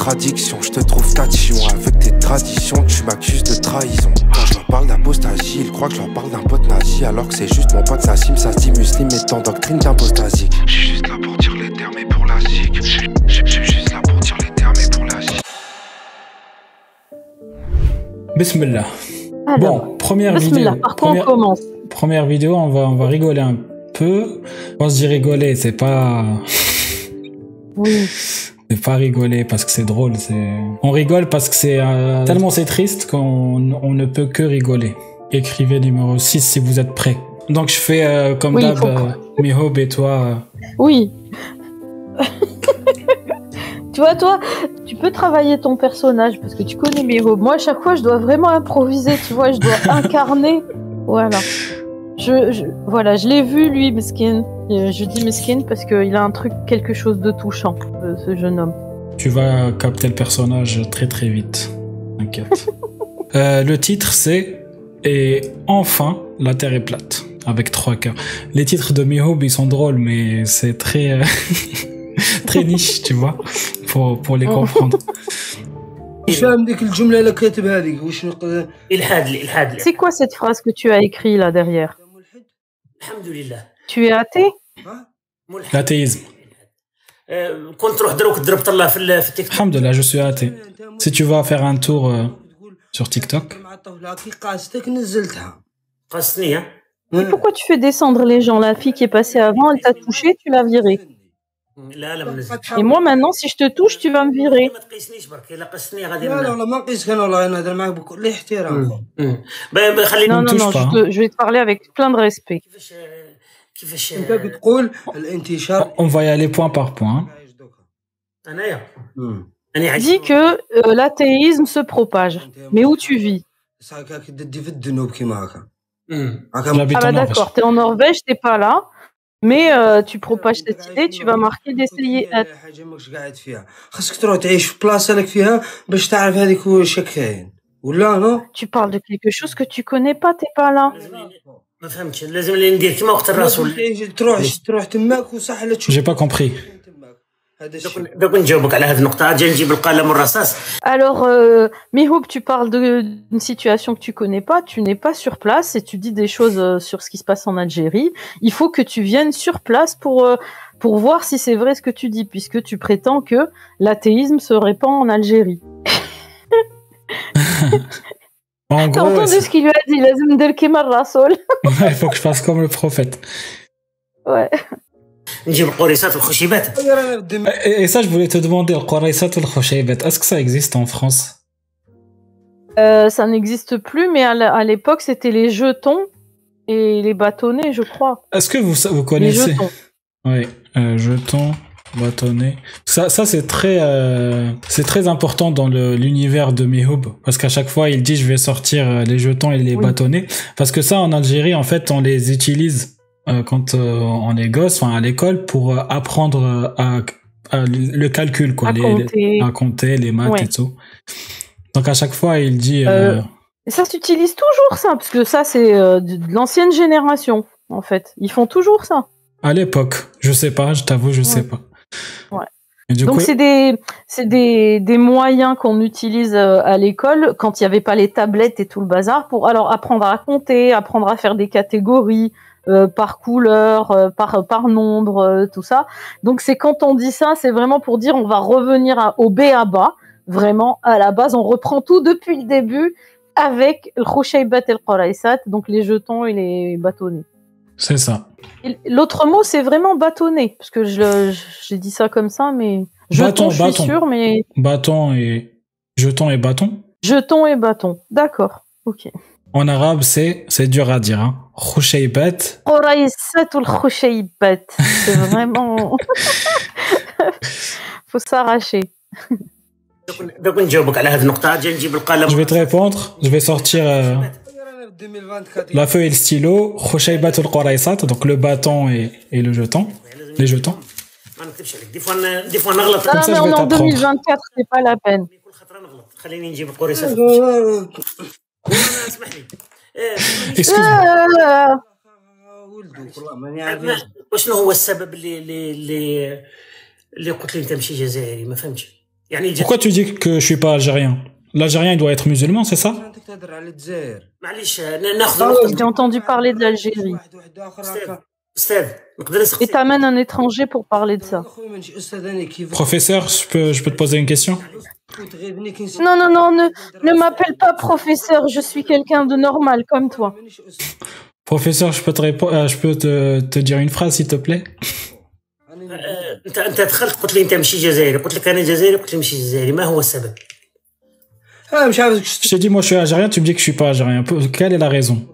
Contradictions, je te trouve tatillon. Avec tes traditions, tu m'accuses de trahison. Quand je leur parle d'apostasie, ils croient que je leur parle d'un pote nazi. Alors que c'est juste mon pote Nassim, ça se dit muslim et en doctrine d'apostasie. Je suis juste là pour dire les termes et pour la zik. Je suis juste là pour dire les termes et pour la zik. Bismillah. Alors, Bon, première bismillah, vidéo. par quoi on Première, commence? première vidéo, on va, on va rigoler un peu. On se dit rigoler, c'est pas. Oui. C'est pas rigoler parce que c'est drôle. C'est. On rigole parce que c'est euh, tellement c'est triste qu'on on ne peut que rigoler. Écrivez numéro 6 si vous êtes prêts. Donc je fais euh, comme Oui, d'hab, euh, Mihob et toi. euh, Oui. tu vois, toi, tu peux travailler ton personnage parce que tu connais robes. Moi, à chaque fois, je dois vraiment improviser, tu vois, je dois incarner. Voilà. Je, je- voilà, je l'ai vu, lui, Meskin. Euh, je dis mesquine parce qu'il a un truc, quelque chose de touchant, euh, ce jeune homme. Tu vas capter le personnage très très vite. T'inquiète. Euh, le titre c'est Et enfin, la Terre est plate. Avec trois K. Les titres de Mihob, ils sont drôles, mais c'est très. très niche, tu vois, pour, pour les comprendre. C'est quoi cette phrase que tu as écrite là derrière? Tu es athée? L'athéisme. Alhamdulillah, je suis athée. Si tu vas faire un tour euh, sur TikTok. Mais pourquoi tu fais descendre les gens? La fille qui est passée avant, elle t'a touché, tu l'as virée. Et moi maintenant, si je te touche, tu vas me virer. Non, non, non, je vais te parler avec plein de respect كيفاش آه، كيفاش انت آه، كتقول الانتشار on va y aller point par point. انايا مم. انا عايش Dis que euh, l'athéisme se propage. Mais où tu vis صاك كدي في الذنوب كيما هكا مم. هكا J'habite Ah en bah Norvège. d'accord, t'es en Norvège, t'es pas là. Mais euh, tu propages cette idée, tu vas marquer d'essayer être. حاجه ماكش قاعد فيها خاصك تروح تعيش في بلاصه لك فيها باش تعرف هذيك واش كاين ولا نو Tu parles de quelque chose que tu connais pas, t'es pas là. لازم لي- ما فهمتش لازم لي ندير كيما وقت الرسول تعيش- تروح تروح تماك وصح لا تشوف J'ai pas compris. تماك هذا دوك الشيء دوك نجاوبك على هذه النقطه اجي نجيب القلم والرصاص Alors, euh, Mihoub, tu parles de- d'une situation que tu connais pas, tu n'es pas sur place et tu dis des choses euh, sur ce qui se passe en Algérie. Il faut que tu viennes sur place pour, euh, pour voir si c'est vrai ce que tu dis, puisque tu prétends que l'athéisme se répand en Algérie. En T'as entendu ce qu'il lui a dit Il faut que je fasse comme le prophète. Ouais. Et ça, je voulais te demander, est-ce que ça existe en France? Euh, ça n'existe plus, mais à l'époque, c'était les jetons et les bâtonnets, je crois. Est-ce que vous, connaissez? Les. Oui, jetons. Euh, bâtonnets. Ça, ça c'est très, euh, c'est très important dans l'univers de Mihoub, parce qu'à chaque fois, il dit je vais sortir euh, les jetons et les Oui. bâtonnets, parce que ça, en Algérie, en fait, on les utilise euh, quand euh, on est gosse, enfin à l'école, pour apprendre à, à le calcul, quoi, À les, compter. à compter, les maths Ouais. et tout. Donc à chaque fois, il dit. Et ça s'utilise toujours, ça, parce que ça, c'est de de l'ancienne génération, en fait. Ils font toujours ça. À l'époque, je sais pas, je t'avoue, je sais pas. Ouais. Donc, c'est des, c'est des, des moyens qu'on utilise euh, à l'école quand il n'y avait pas les tablettes et tout le bazar pour alors apprendre à compter, apprendre à faire des catégories euh, par couleur, euh, par, par nombre, euh, tout ça. Donc, c'est quand on dit ça, c'est vraiment pour dire on va revenir à- au B à bas. Vraiment, à la base, on reprend tout depuis le début avec le le Quraysat, donc les jetons et les bâtonnets. C'est ça. L'autre mot, c'est vraiment bâtonner, parce que je, j'ai dit ça comme ça, mais bâton, je suis sûr, mais bâton et jeton et bâton. Jeton et bâton, d'accord, ok. En arabe, c'est c'est dur à dire. Hein. Khouchaybat. ou. C'est vraiment. Faut s'arracher. Je vais te répondre. Je vais sortir la feuille et le stylo. Khouchaybat ou le Quraysat, donc le bâton et, et le jeton. Les jetons. ما نكذبش عليك دي فوا دي فوا نغلط Non, Comme non, ça, mais je on vais est en t'apprendre. 2024, c'est pas la peine. كل خطره نغلط خليني نجيب القريصه والله اسمح لي آه، Excuse-moi. آه، ولدك والله ماني عارف ما- وشنو هو السبب اللي اللي اللي, اللي قلت لي انت ماشي جزائري ما فهمتش يعني جا- Pourquoi tu dis que je suis pas algérien L'Algérien, il doit être musulman, c'est ça j'ai entendu parler de l'Algérie. Et t'amènes un étranger pour parler de ça. Professeur, je peux, te poser une question Non, non, non, ne, m'appelle pas professeur, je suis quelqu'un de normal comme toi. Professeur, je peux te, répondre, je peux te, te dire une phrase, s'il te plaît je t'ai dit, moi, je suis algérien, tu me dis que je suis pas algérien. Quelle est la raison?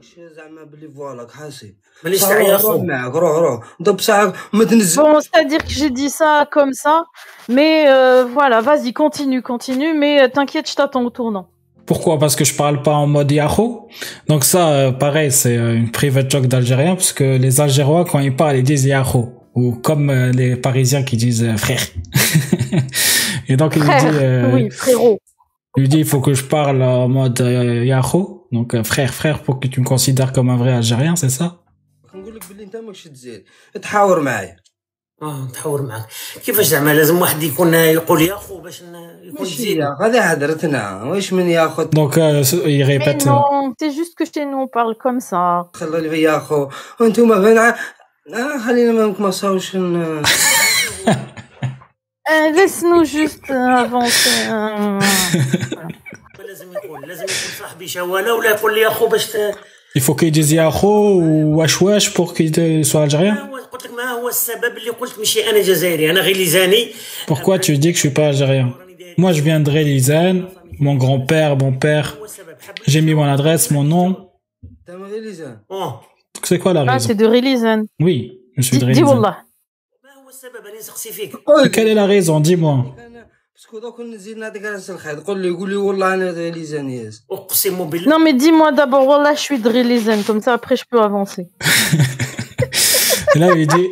Bon, c'est-à-dire que j'ai dit ça comme ça, mais euh, voilà, vas-y, continue, continue, mais euh, t'inquiète, je t'attends au tournant. Pourquoi? Parce que je parle pas en mode Yahoo. Donc ça, euh, pareil, c'est une private joke d'Algérien, parce que les Algérois, quand ils parlent, ils disent Yahoo. Ou comme les Parisiens qui disent frère. Et donc, il disent oui, frérot. il lui dit, il faut que je parle en mode euh, Yahoo. Donc euh, frère, frère, pour que tu me considères comme un vrai Algérien, c'est ça نقول لك بلي انت ماكش تزيد تحاور معايا اه نتحاور معك كيفاش زعما لازم واحد يكون يقول يا اخو باش ن- يكون ماشي جديد يا هذا هدرتنا واش من ياخذ Donc euh, il Mais répète. euh, non, c'est juste que chez nous on parle comme ça. خلي لي يا اخو وانتم فين ع- آه خلينا ما ما نساوش ن- Euh, laisse-nous juste euh, avancer. Euh. Il faut qu'il dise Yahoo ou Wesh Wesh pour qu'il soit algérien. Pourquoi tu dis que je suis pas algérien? Moi, je viens de mon grand-père, mon père. J'ai mis mon adresse, mon nom. C'est quoi la ah, raison? Ah, c'est de Rélizane. Oui, je suis de Rélizane. Quelle est la raison Dis-moi. Non, mais dis-moi d'abord, voilà, je suis Drilizen, comme ça après je peux avancer. Là, il dit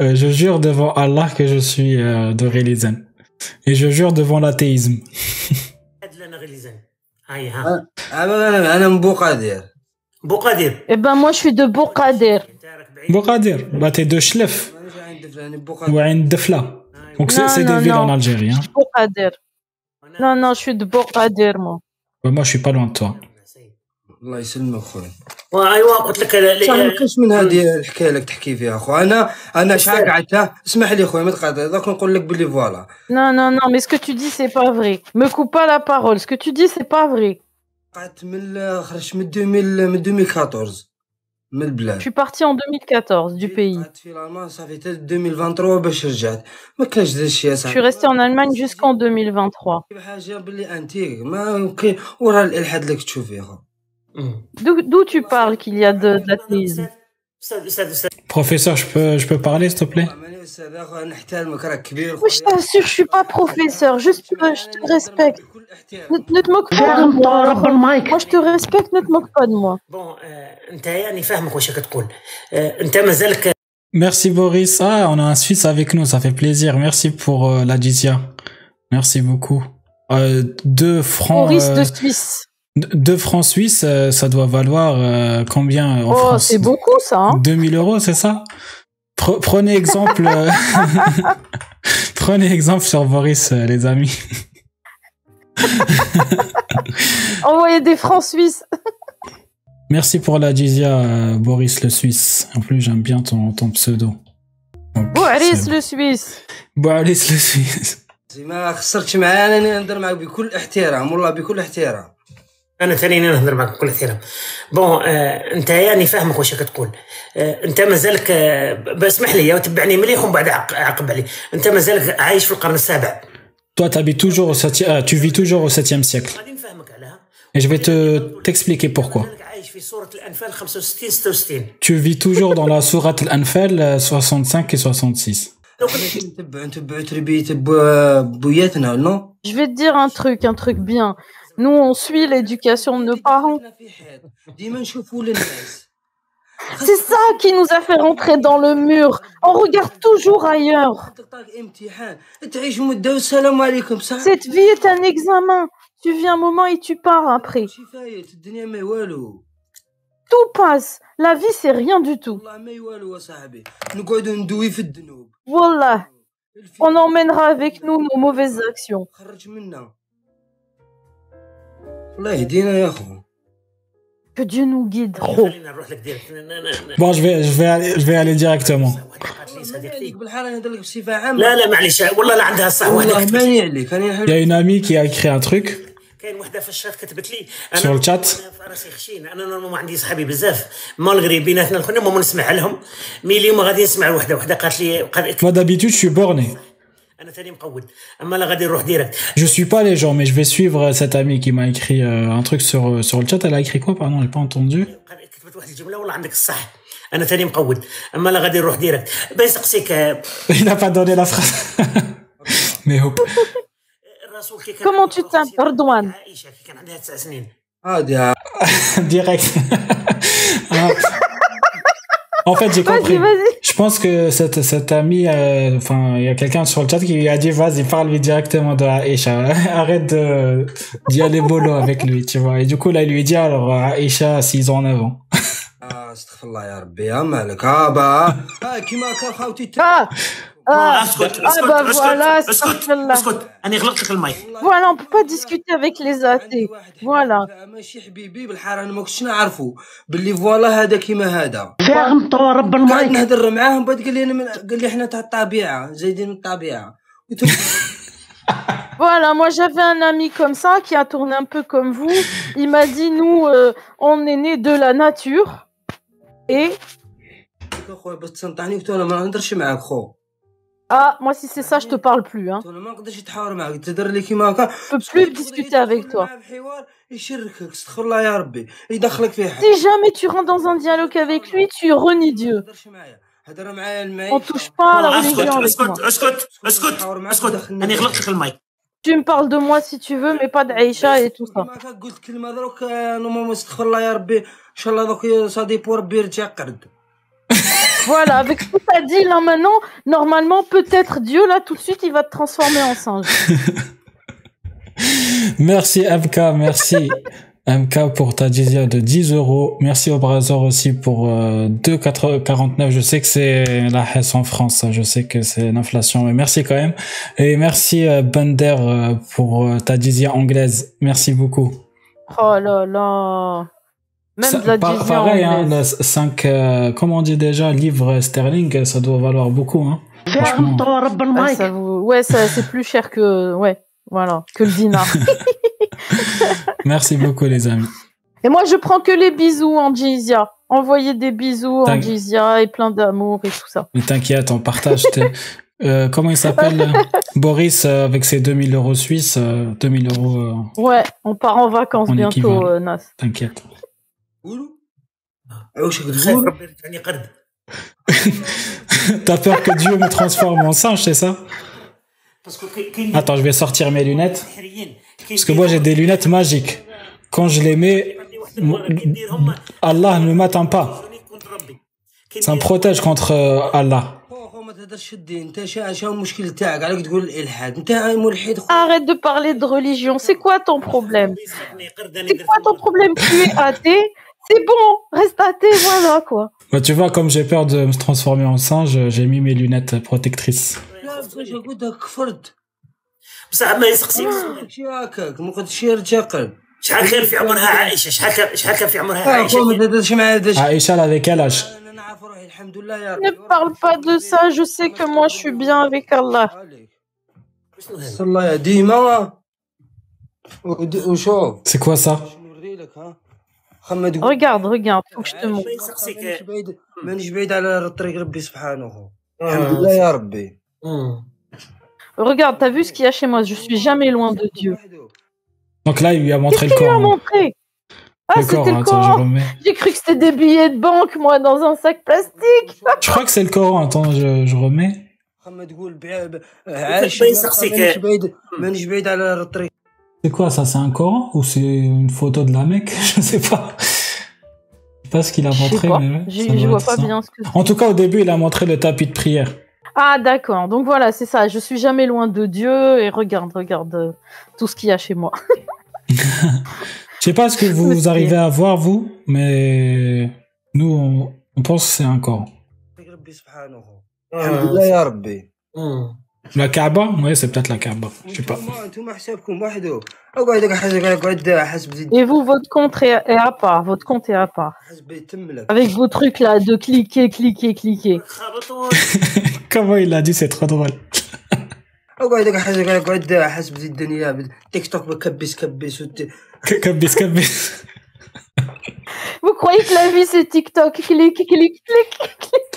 euh, Je jure devant Allah que je suis euh, Drilizen. Et je jure devant l'athéisme. Eh ben, moi je suis de Bourkadir. Bourkadir Bah, t'es de Schlef. Donc c'est Non, c'est des non, villes non. en Algérie. Hein. Bourkader. Non, non, je suis de Bourkader, moi. Bah, moi, je suis pas loin de toi. الله يسلمك خويا وايوا قلت لك لا- صح ما لا- كاينش من هذه الحكايه لك تحكي فيها خو انا انا شحال قعدت اسمح لي خويا ما تقاطع دوك نقول لك بلي فوالا Non, non, non, mais ce que tu dis, c'est pas vrai. Me coupe pas la parole. Ce que tu dis, c'est pas vrai. قعدت من خرجت من 2000 من 2014 من je suis parti en 2014 du pays. Je suis resté en Allemagne jusqu'en 2023. Hmm. D'où tu parles qu'il y a de, de l'athéisme Professeur, je peux, je peux parler, s'il te plaît? Oui, je t'assure, je suis pas professeur. Juste, je te respecte. Ne, ne te moque pas de moi. Moi, je te respecte, ne te moque pas de moi. Merci Boris. Ah, on a un Suisse avec nous, ça fait plaisir. Merci pour euh, la jizya. Merci beaucoup. Euh, deux francs. Boris euh, de Suisse deux francs suisses, euh, ça doit valoir euh, combien en Oh, France? c'est beaucoup, ça. Hein 2000 euros, c'est ça? Pre- Prenez exemple. euh, Prenez exemple sur Boris, les amis. Envoyer des francs suisses. Merci pour la Dizia, euh, Boris le Suisse. En plus, j'aime bien ton, ton pseudo. Donc, Boris le Suisse. Boris le Suisse. ما خسرتش معايا انا نهضر معاك بكل احترام والله بكل احترام انا ثاني نهضر معك بكل احترام بون آه، انت يعني فاهمك واش كتقول آه، انت مازالك آه، بسمح لي وتبعني مليح ومن بعد عق- عقب علي انت مازالك عايش في القرن السابع Toi, t'habites toujours au septième, ah, tu vis toujours au 7e siècle. غادي نفهمك عليها Et je vais te t'expliquer pourquoi. مازالك عايش في سوره الانفال 65 66 Tu vis toujours dans la sourate Al-Anfal euh, 65 et 66. لو كنت نتبع نتبع تربية بو- بوياتنا نو Je vais te dire un truc, un truc bien. Nous, on suit l'éducation de nos parents. C'est ça qui nous a fait rentrer dans le mur. On regarde toujours ailleurs. Cette vie est un examen. Tu viens un moment et tu pars après. Tout passe. La vie, c'est rien du tout. Voilà. On emmènera avec nous nos mauvaises actions. Que Dieu nous guide. Oh. خلينا نروح لك ديريكت ن- ن- ن- Bon, je vais, je vais aller, je vais aller directement. واحدة قالت لي ماني صديقتي عليك بالحال انا نهضر لك بصفه عامه لا لا معليش والله لا عندها الصح والله وحده كتبت ماني لي عليك انا Il y a une amie qui a écrit un truc. كاين وحده في الشات كتبت لي Sur le chat. أنا في راسي خشين انا نورمالمون عندي صحابي بزاف مالغري بيناتنا الخنا ما نسمع لهم مي اليوم غادي نسمع وحده وحده قالت لي قال- Moi, d'habitude, je Je suis pas les gens, mais je vais suivre euh, cette amie qui m'a écrit euh, un truc sur, euh, sur le chat. Elle a écrit quoi, pardon, j'ai pas entendu. Il n'a pas donné la phrase. mais. Comment tu t'appelles Erdogan Ah, direct. Ah. En fait, j'ai Vas-y, compris. vas-y. Je pense que cette, cette amie, euh, enfin, il y a quelqu'un sur le chat qui lui a dit, vas-y, parle-lui directement de Aïcha. Arrête de, d'y aller bolo avec lui, tu vois. Et du coup, là, il lui dit, alors, Aïcha, 6 ans en avant. آه استغفر الله يا ربي يا مالك ها با ها كيما كان خاوتي ت- Ah, ah, اسكت ah اسكت bah voilà, اسكت اسكت astaghfirullah. اسكت انا غلقت لك المايك Voilà, on peut pas discuter avec les عندي athées. واحد Voilà. حبيبي ماشي حبيبي بالحال انا ما كنتش نعرفو باللي فوالا هذا كيما هذا فاهم رب قاعد المايك نهضر معاهم بعد قال لي انا من... قال لي حنا تاع الطبيعه زايدين من الطبيعه قلت له Voilà, moi j'avais un ami comme ça qui a tourné un peu comme vous. Il m'a dit nous, euh, on est né de la nature et Ah, moi si c'est ça, je te parle plus. Hein. Je peux plus discuter avec toi. Si jamais tu rentres dans un dialogue avec lui, tu renies Dieu. On touche pas à la religion. Tu me parles de moi si tu veux, mais pas d'Aïcha et tout ça. Voilà, avec ce que dit là maintenant, normalement, peut-être Dieu là tout de suite, il va te transformer en singe. merci MK, merci. MK pour ta Dizia de 10 euros. Merci au Brazor aussi pour euh, 2,49. Je sais que c'est la Hesse en France. Je sais que c'est l'inflation, mais merci quand même. Et merci euh, Bender euh, pour ta jizya anglaise. Merci beaucoup. Oh là là. Même Ça- de la par- pareil, hein, anglaise. 5, euh, comment on dit déjà, livres sterling, ça doit valoir beaucoup. Hein. Ouais, ça vous- ouais, ça c'est plus cher que ouais, voilà, que le dinar. Merci beaucoup les amis. Et moi, je prends que les bisous en jizya. Envoyer des bisous en jizya et plein d'amour et tout ça. Mais t'inquiète, on partage. tes- Euh, comment il s'appelle euh, Boris euh, avec ses 2000 euros suisses, euh, 2000 euros, euh, Ouais, on part en vacances En bientôt, euh, Nas. t'inquiète. Ah, oh, T'as peur que Dieu me transforme en singe, c'est ça? Attends, je vais sortir mes lunettes. Parce que moi, j'ai des lunettes magiques. Quand je les mets, Allah ne m'atteint pas. Ça me protège contre euh, Allah. Arrête de parler de religion. C'est quoi ton problème? C'est quoi ton problème? Tu es athée C'est bon, reste athée, voilà quoi. Bah, tu vois, comme j'ai peur de me transformer en singe, j'ai mis mes lunettes protectrices. لا باش قلت لك كفرت بصح ما يسقسيك شي هكاك ما قلتش يرجع قلب شحال كان في عمرها عائشه شحال كان شحال كان في عمرها خو ما عائشه تهدرش معايا هذا الشيء Aïcha, elle avait quel âge انا نعرف روحي الحمد لله يا Ne ربي parle pas de ça, je sais que moi je suis bien avec Allah. عليك استغفر الله يا ديما ودي- وشوف C'est quoi ça Regarde, regarde, faut que je te montre. Hmm. Regarde, t'as vu ce qu'il y a chez moi, je suis jamais loin de Dieu. Donc là, il lui a montré le corps. Il lui a montré? Ah, c'était le Coran. J'ai cru que c'était des billets de banque, moi, dans un sac plastique. Je crois que c'est le Coran. Attends, je, je remets. C'est quoi ça C'est un Coran ou c'est une photo de la Mecque Je sais pas. Je ne sais pas ce qu'il a montré. Pas. Mais vois pas bien ce que. En tout cas, au début, il a montré le tapis de prière. Ah d'accord. Donc voilà, c'est ça. Je suis jamais loin de Dieu et regarde, regarde euh, tout ce qu'il y a chez moi. je sais pas ce que vous, vous arrivez à voir vous, mais nous on, pense que c'est un Coran. سبحانه الحمد لله يا ربي مم. La Kaaba Ouais, c'est peut-être la Kaaba. Je sais pas. انتوما انتوما حسابكم وحده اقعد حسب اقعد حسب زيد Et vous, votre compte est est à part. Votre compte est à part. حسب يتم لك Avec vos trucs là de cliquer, cliquer, cliquer. خابطون Comment il a dit, c'est trop drôle. اقعد حسب اقعد حسب زيد الدنيا تيك توك بكبس كبس وت- Kabis, kabis. Vous croyez que la vie c'est TikTok Clique, clique, clique.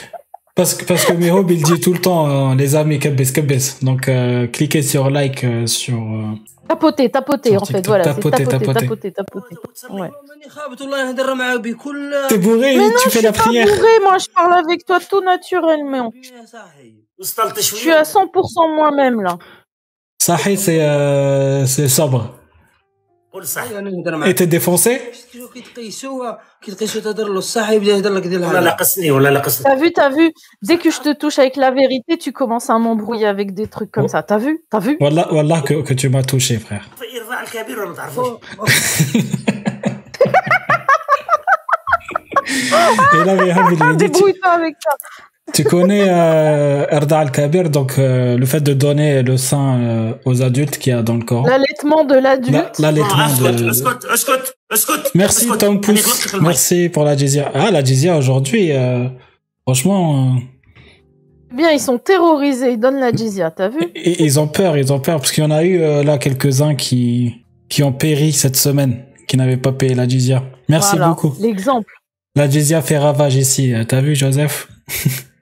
Parce que, parce que Mehob, il dit tout le temps, euh, les amis, Kebes, Kebes. Donc, euh, cliquez sur like, euh, sur. tapoter, tapoter, en fait, voilà. Tapoter, tapoter, tapoter, tapoter. Ouais. T'es bourré, tu fais la prière. Je suis bourré, moi, je parle avec toi tout naturellement. Je suis à 100% moi-même, là. Sahi, c'est, c'est sobre. قول صح انا نهضر Et معاك t'es défoncé شفتي كي تقيسوا كي تقيسوا تهضر له الصح يبدا يهضر لك ديال ولا هذا لقصني ولا لقصني T'as vu, t'as vu. Dès que je te touche avec la vérité, tu commences à m'embrouiller avec des trucs comme Oh. ça. T'as vu T'as vu Wallah, wallah que, que tu m'as touché, frère. ارفع الكبير ولا ما تعرفوش Et là, Mihob, il lui dit, tu, Débrouille-toi avec ça. tu connais euh, Erda Al-Kabir, donc euh, le fait de donner le sein euh, aux adultes qu'il y a dans le corps? L'allaitement de l'adulte? L'allaitement de... Merci Tom Pouce, merci pour la jizya. Ah, la jizya aujourd'hui, euh, franchement... Bien, ils sont terrorisés, ils donnent la jizya, t'as vu? Ils ont peur, ils ont peur, parce qu'il y en a eu là quelques-uns qui, qui ont péri cette semaine, qui n'avaient pas payé la jizya. Merci beaucoup. L'exemple. La jizya fait ravage ici, t'as vu Joseph?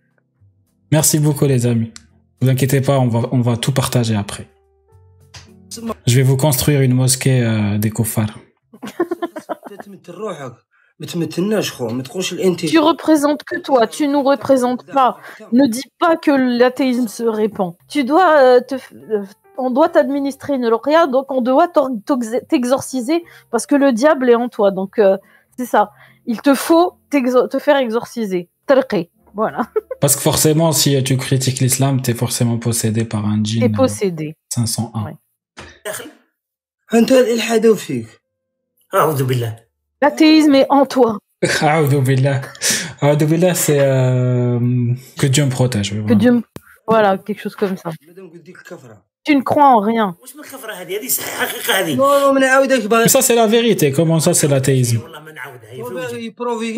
Merci beaucoup, les amis. Ne vous inquiétez pas, on va, on va tout partager après. Je vais vous construire une mosquée euh, des koufars. Tu représentes que toi, tu nous représentes pas. Ne dis pas que l'athéisme se répand. Tu dois euh, euh, on doit t'administrer une lauréat, donc on doit t'exorciser parce que le diable est en toi. Donc euh, c'est ça. Il te faut te faire exorciser. Talqi. Voilà. Parce que forcément, si tu critiques l'islam, tu es forcément possédé par un djinn. T'es euh, possédé. 501. L'athéisme est en toi. c'est euh, que Dieu me protège. Voilà. Que Dieu me... voilà, quelque chose comme ça. Tu ne crois en rien. Mais ça, c'est la vérité. Comment ça, c'est l'athéisme? Non,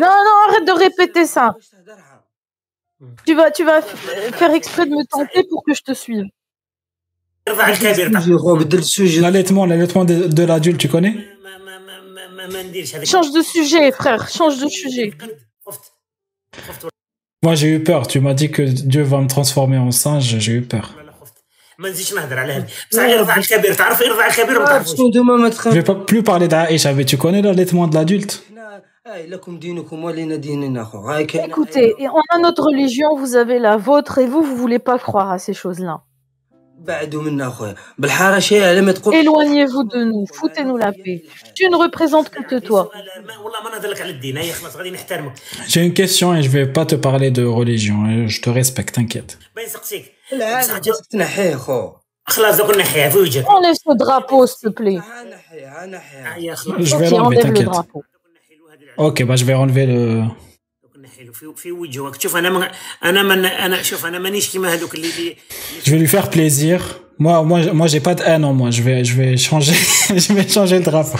non, arrête de répéter ça. Mm. Tu vas, tu vas faire exprès de me tenter pour que je te suive. L'allaitement, l'allaitement de, l'adulte, tu connais? Change de sujet, frère, change de sujet. Moi, j'ai eu peur. Tu m'as dit que Dieu va me transformer en singe, j'ai eu peur. Je ne vais pas plus parler d'Aïcha, mais tu connais l'allaitement de l'adulte? Écoutez, on a notre religion, vous avez la vôtre, et vous, vous voulez pas croire à ces choses-là. Éloignez-vous de nous, foutez-nous la paix. Tu ne représentes que toi. J'ai une question et je vais pas te parler de religion. Euh, je te respecte, t'inquiète. On laisse le drapeau, s'il te plaît. Je vais enlever. Le drapeau. Ok, bah je vais enlever le. Je vais lui faire plaisir. Moi, moi, moi, j'ai pas de haine en moi. Je vais, je vais changer, je vais changer le drapeau.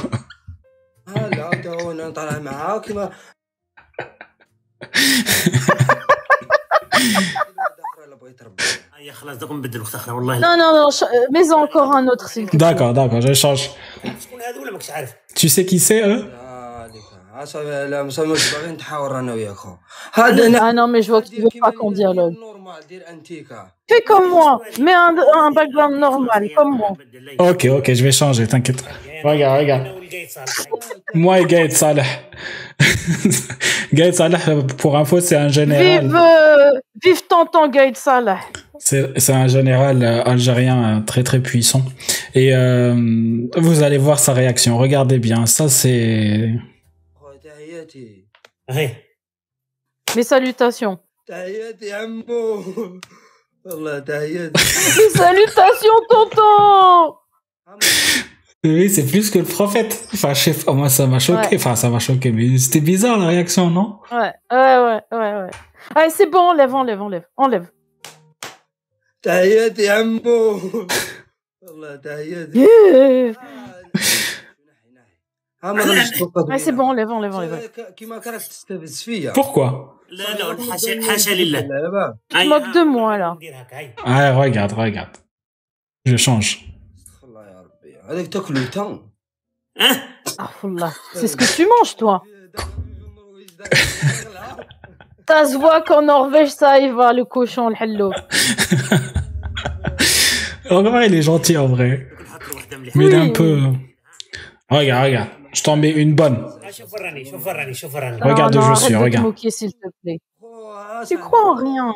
Non, non, non, euh, mais encore un autre. D'accord, d'accord, je change. Tu sais qui c'est, eux? Ah, non, mais je vois que tu veux pas qu'on dialogue. Fais comme moi, mets un, un background normal, comme moi. Ok, ok, je vais changer, t'inquiète. Regarde, regarde. Moi et Gaël Salah. Gaël Salah, pour info, c'est un général. Vive, euh, vive Tonton Gaël Salah. C'est un général euh, algérien euh, très très puissant. Et euh, vous allez voir sa réaction. Regardez bien. Ça, c'est. Mes salutations. Salutations, tonton. Oui, c'est plus que le prophète. Enfin, chef, oh, moi, ça m'a choqué. Enfin, ça m'a choqué, mais c'était bizarre la réaction, non? Ouais, ouais, ouais, ouais. ouais. Ah, c'est bon, on lève, on lève, on lève, on lève ها ما غاديش توقف c'est bon, enlève, enlève, enlève. كيما كانت تستفز فيا Pourquoi لا لا حاشا حاشا لله اللعبة. Tu te moques de moi, là. ندير هكا هاي Ah, regarde, regarde. Je change. استغفر الله يا ربي هذاك تاكلو تا اه Ah, wallah. C'est ce que tu manges, toi. Ça se voit qu'en Norvège, ça y va, le cochon, le hello. En vrai, il est gentil, en vrai. نحط له وحده مليحه Mais il est un Oui. peu... Regarde, regarde. Je t'en mets une bonne. Regarde où je suis, regarde. Oh, tu crois en rien.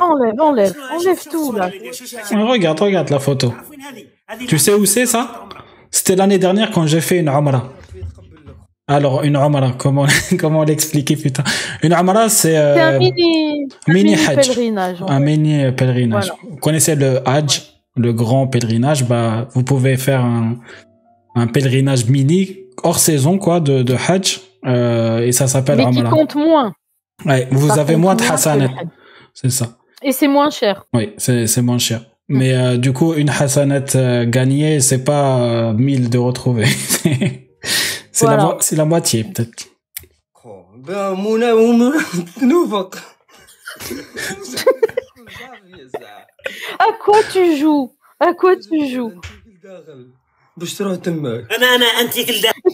Enlève, enlève, enlève tout là. Regarde, regarde la photo. Tu sais où c'est ça? C'était l'année dernière quand j'ai fait une Amara. Alors, une Amara, comment, comment l'expliquer, putain? Une Amara, c'est. Euh, un mini-pèlerinage. Vous connaissez le Hajj? Le grand pèlerinage, bah, vous pouvez faire un, un pèlerinage mini, hors saison, quoi, de, de Hajj, euh, et ça s'appelle Mais qui compte moins. Ouais, vous Ça avez moins de Hajj. c'est ça. Et c'est moins cher. Oui, c'est c'est moins cher. Mais euh, du coup, une hasanat euh, gagnée, c'est pas euh, 1000 de retrouver. c'est la, Voilà. c'est la moitié, peut-être. À quoi tu joues? À quoi tu joues? Il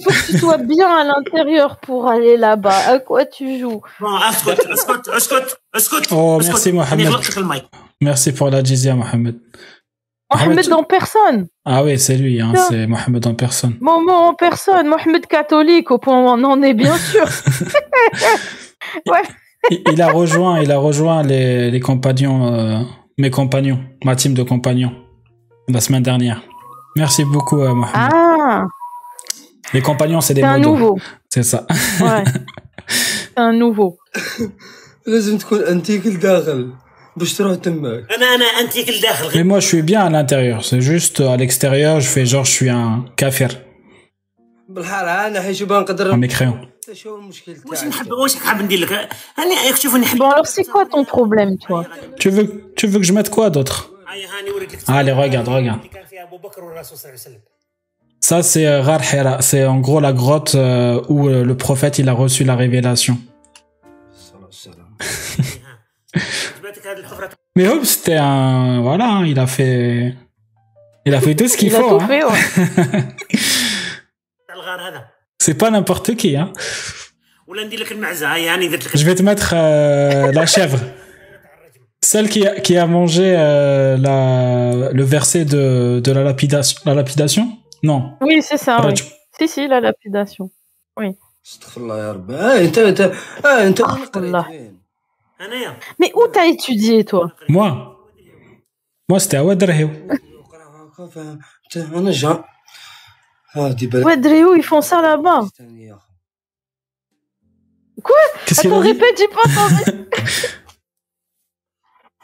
faut que tu sois bien à l'intérieur pour aller là-bas. À quoi tu joues? Oh, merci Mohamed. Merci pour la jizya, Mohamed. Mohamed en personne. Ah oui, c'est lui, hein, c'est Mohamed en personne. Mohamed en personne, Mohamed catholique, au point où on en est, bien sûr. il, a rejoint, il a rejoint les, les compagnons. Euh, mes compagnons, ma team de compagnons, la semaine dernière. Merci beaucoup. Euh, ah. Les compagnons, c'est des modos. C'est un nouveau. C'est ça. Ouais. c'est un nouveau. Mais moi, je suis bien à l'intérieur. C'est juste à l'extérieur, je fais genre, je suis un kafir. Un mécréant. حتى شو المشكل واش تاعك نحب واش حاب ندير لك انا شوف نحب Bon alors c'est quoi ton problème toi Tu veux, tu veux que je mette quoi d'autre هاي هاني وريت لك Allez, regarde, regarde. اللي كان فيها ابو بكر والرسول صلى الله عليه وسلم Ça, c'est euh, Ghar Hira. C'est en gros la grotte euh, où euh, le prophète, il a reçu la révélation. الصلاة والسلام. جبتك هذه الحفره Mais Hobbes, c'était un... Voilà, hein, il a fait... Il a fait tout ce qu'il Il a faut. tout hein. fait, ouais. C'est pas n'importe qui, hein. Je vais te mettre euh, la chèvre. Celle qui a, mangé euh, le verset de, la, lapidation, Non. Oui, c'est ça. Oui. Si, si, la lapidation. Oui. Mais où t'as étudié, toi Moi Moi, c'était à Wadrahiw. اقرا هكا فهمت انا جا هادي بالك Ouais, Dréo, ils font ça là-bas. ثاني يا أخي. Qu'est-ce qu'il Attends, a dit répète, j'ai pas entendu.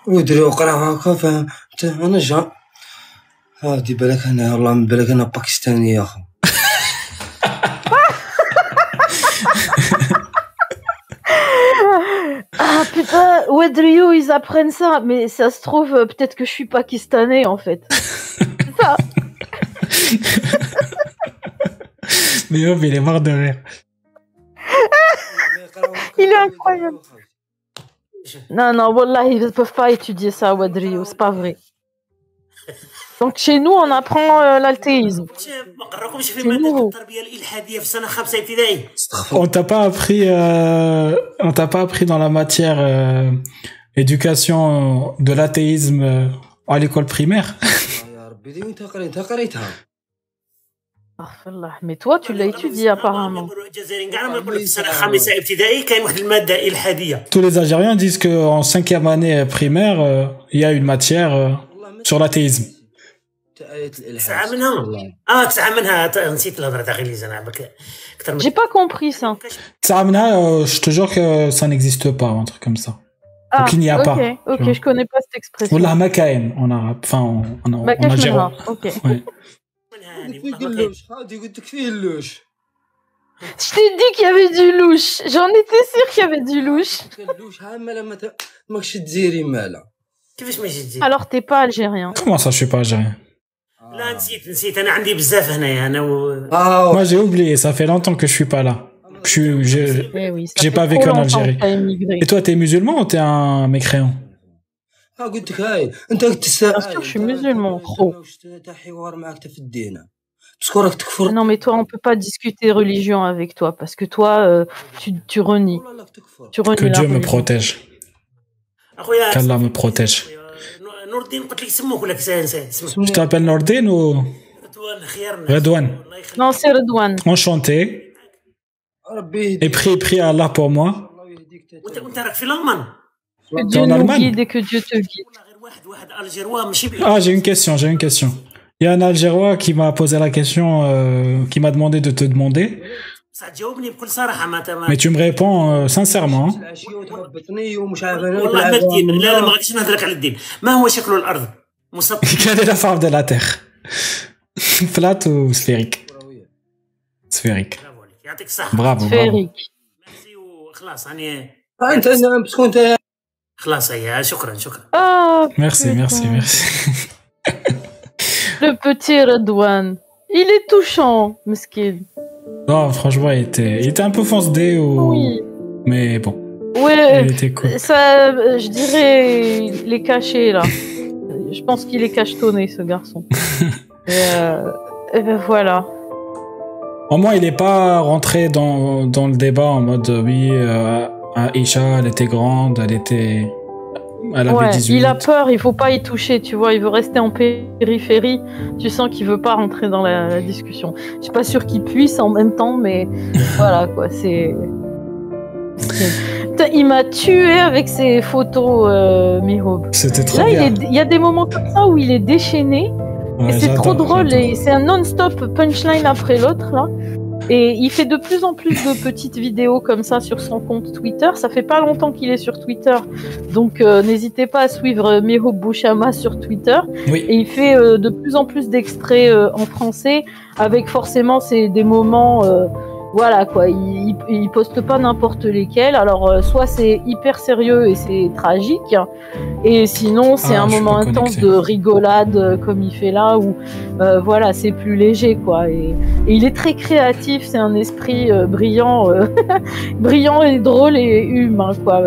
ودري وقرا هكا فهمت انا جا هادي بالك انا والله من بالك انا باكستاني يا اخو Ah putain, ouais, Dréo, ils apprennent ça. Mais ça se trouve, euh, peut-être que je suis pakistanais, en fait. C'est ça. Mais il est mort de rire. il est incroyable. Non, non, voilà, ils ne peuvent pas étudier ça à Wadrio, c'est pas vrai. Donc chez nous, on apprend euh. On t'a pas appris, euh, on t'a pas appris dans la matière euh, éducation euh, de l'athéisme à l'école primaire? mais toi, tu l'as étudié apparemment. Tous les Algériens disent qu'en cinquième année primaire, euh, il y a une matière euh, sur l'athéisme. J'ai pas compris ça. Euh, je te jure que ça n'existe pas, un truc comme ça. Ah, Donc il n'y a pas. Ok, je connais pas cette expression. On l'a en arabe, enfin en, en, منها يعني في ما- ما كاين. قلوش هادي قلت لك فيه اللوش Je t'ai dit qu'il y avait du louche. J'en étais sûre qu'il y avait du louche. اللوش ها مالا ما ت- ماكش تزيري مالا كيفاش ما جيتي Alors t'es pas algérien. Comment ça, je suis pas algérien لا نسيت نسيت انا عندي بزاف هنايا انا و... اه Moi, j'ai oublié. Ça fait longtemps que je suis pas là. Je suis, je- Eh oui, ça J'ai fait pas trop vécu en longtemps Algérie. que t'as émigré. Et toi, t'es musulman ou t'es un mécréant ها قلت لك هاي انت قلت تسال Bien sûr, je suis musulman, gros. تا حوار معك تا في الدين باسكو راك تكفر Non mais toi, on peut pas discuter religion avec toi parce que toi, euh, tu, tu renies. والله راك تكفر Tu renies Que la Dieu me religion. protège. اخويا qu'Allah me protège. نور الدين قلت لك سموك ولا كسان اسمه Tu t'appelles Nordin ou رضوان خيار الناس. Redouane. الله يخليك. Non, c'est Redouane. Enchanté. ربي Et يهديك prie, prie à Allah pour moi. Dieu nous guide et que Dieu te guide. Ah, j'ai une question, j'ai une question. Il y a un Algérois qui m'a posé la question, euh, qui m'a demandé de te demander. Mais tu me réponds euh, sincèrement. Hein. Quelle est la forme de la Terre? Plate ou sphérique? Sphérique. Bravo. Sphérique. bravo. خلاص هي شكرا شكرا Ah, Merci, putain. merci, merci. Le petit Redouane. Il est touchant, mesquin. Non, franchement, il était, il était un peu fonce-dé ou... Oui. Mais bon, il Ouais, était cool. ça, euh, je dirais, il est caché là. Je pense qu'il est cachetonné, ce garçon. et, euh, et ben voilà. Au moins, il n'est pas rentré dans, dans le débat en mode euh, oui, euh, Aïcha, elle était grande, elle était. Elle avait Ouais, 18. il a peur, il faut pas y toucher, tu vois, il veut rester en périphérie. Tu sens qu'il veut pas rentrer dans la, la discussion. Je suis pas sûr qu'il puisse en même temps, mais voilà quoi, c'est. Il m'a tué avec ses photos, euh. C'était trop Là, il, bien. est- il y a des moments comme ça où il est déchaîné Ouais, et c'est trop drôle et c'est un non-stop punchline après l'autre là. Et il fait de plus en plus de petites vidéos comme ça sur son compte Twitter. Ça fait pas longtemps qu'il est sur Twitter, donc euh, n'hésitez pas à suivre Miho Bouchama sur Twitter. Oui. Et il fait euh, de plus en plus d'extraits euh, en français, avec forcément c'est des moments, euh, voilà quoi. Il, il, il poste pas n'importe lesquels. Alors euh, soit c'est hyper sérieux et c'est tragique, et sinon c'est Ah, un moment intense de rigolade euh, comme il fait là, où euh, voilà c'est plus léger quoi. Et, et il est très créatif, c'est un esprit euh, brillant, brillant et drôle et humain quoi.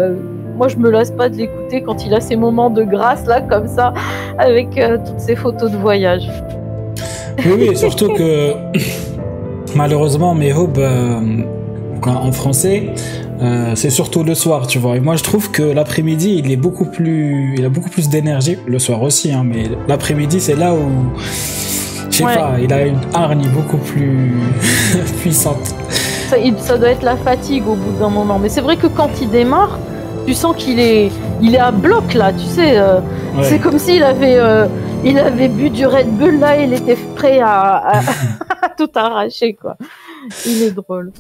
Moi, je me lasse pas de l'écouter quand il a ces moments de grâce là, comme ça, avec toutes ces photos de voyage. Oui, oui, surtout que malheureusement, Mehob, euh, quand- en français, euh, c'est surtout le soir, tu vois. Et moi, je trouve que l'après-midi, il est beaucoup plus, il a beaucoup plus d'énergie. Le soir aussi, hein, mais l'après-midi, c'est là où, je sais Ouais. pas, il a une hargne beaucoup plus puissante. Ça, doit être la fatigue au bout d'un moment. Mais c'est vrai que quand il démarre, tu sens qu'il est, il est à bloc là, tu sais. euh, Ouais. C'est comme s'il avait, euh, il avait bu du Red Bull là, il était prêt à, à- à tout arracher quoi. Il est drôle.